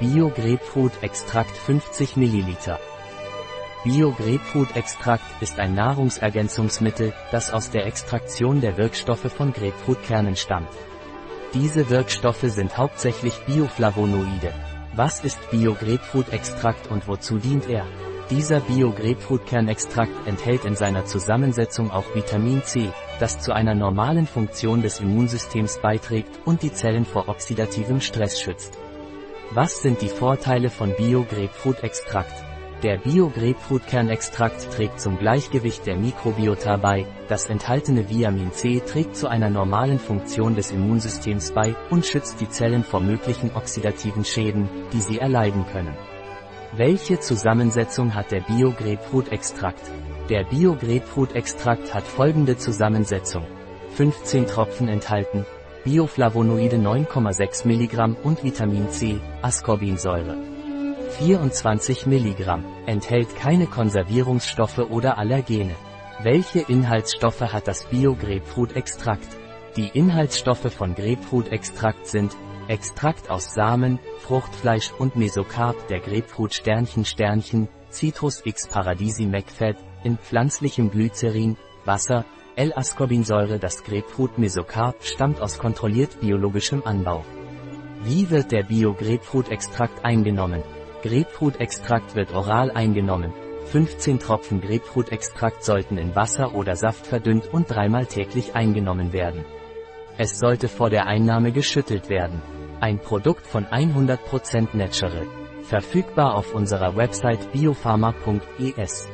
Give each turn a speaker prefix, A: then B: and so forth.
A: Bio Grapefruit Extrakt 50 ml. Bio Grapefruit Extrakt ist ein Nahrungsergänzungsmittel, das aus der Extraktion der Wirkstoffe von Grapefruitkernen stammt. Diese Wirkstoffe sind hauptsächlich Bioflavonoide. Was ist Bio Grapefruit Extrakt und wozu dient er? Dieser Bio Grapefruit Kernextrakt enthält in seiner Zusammensetzung auch Vitamin C, das zu einer normalen Funktion des Immunsystems beiträgt und die Zellen vor oxidativem Stress schützt. Was sind die Vorteile von Bio Grapefruit Extrakt? Der Bio-Grapefruit-Kernextrakt trägt zum Gleichgewicht der Mikrobiota bei, das enthaltene Vitamin C trägt zu einer normalen Funktion des Immunsystems bei und schützt die Zellen vor möglichen oxidativen Schäden, die sie erleiden können. Welche Zusammensetzung hat der Bio-Grapefruit-Extrakt? Der Bio-Grapefruit-Extrakt hat folgende Zusammensetzung. 15 Tropfen enthalten, Bioflavonoide 9,6 mg und Vitamin C, Ascorbinsäure. 24 mg, enthält keine Konservierungsstoffe oder Allergene. Welche Inhaltsstoffe hat das Bio-Grapefruit-Extrakt? Die Inhaltsstoffe von Grapefruit-Extrakt sind Extrakt aus Samen, Fruchtfleisch und Mesokarp der Grapefruit Sternchen Sternchen, Citrus X Paradisi McFat, in pflanzlichem Glycerin, Wasser, L-Ascorbinsäure Das Grapefruit Mesokarp stammt aus kontrolliert biologischem Anbau. Wie wird der Bio-Grapefruit-Extrakt eingenommen? Grapefruit-Extrakt wird oral eingenommen. 15 Tropfen Grapefruit-Extrakt sollten in Wasser oder Saft verdünnt und dreimal täglich eingenommen werden. Es sollte vor der Einnahme geschüttelt werden. Ein Produkt von 100% Natural. Verfügbar auf unserer Website biopharma.es.